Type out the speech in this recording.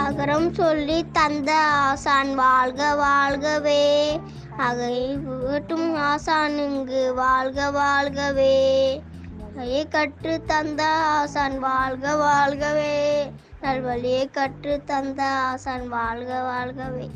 அகரம் சொல்லி தந்த ஆசான் வாழ்க வாழ்கவே. அகை ஆசான் ஆசானுங்கு வாழ்க வாழ்கவே. வழியை கற்று தந்த ஆசான் வாழ்க வாழ்கவே. நல்வழியை கற்று தந்த ஆசான் வாழ்க வாழ்கவே.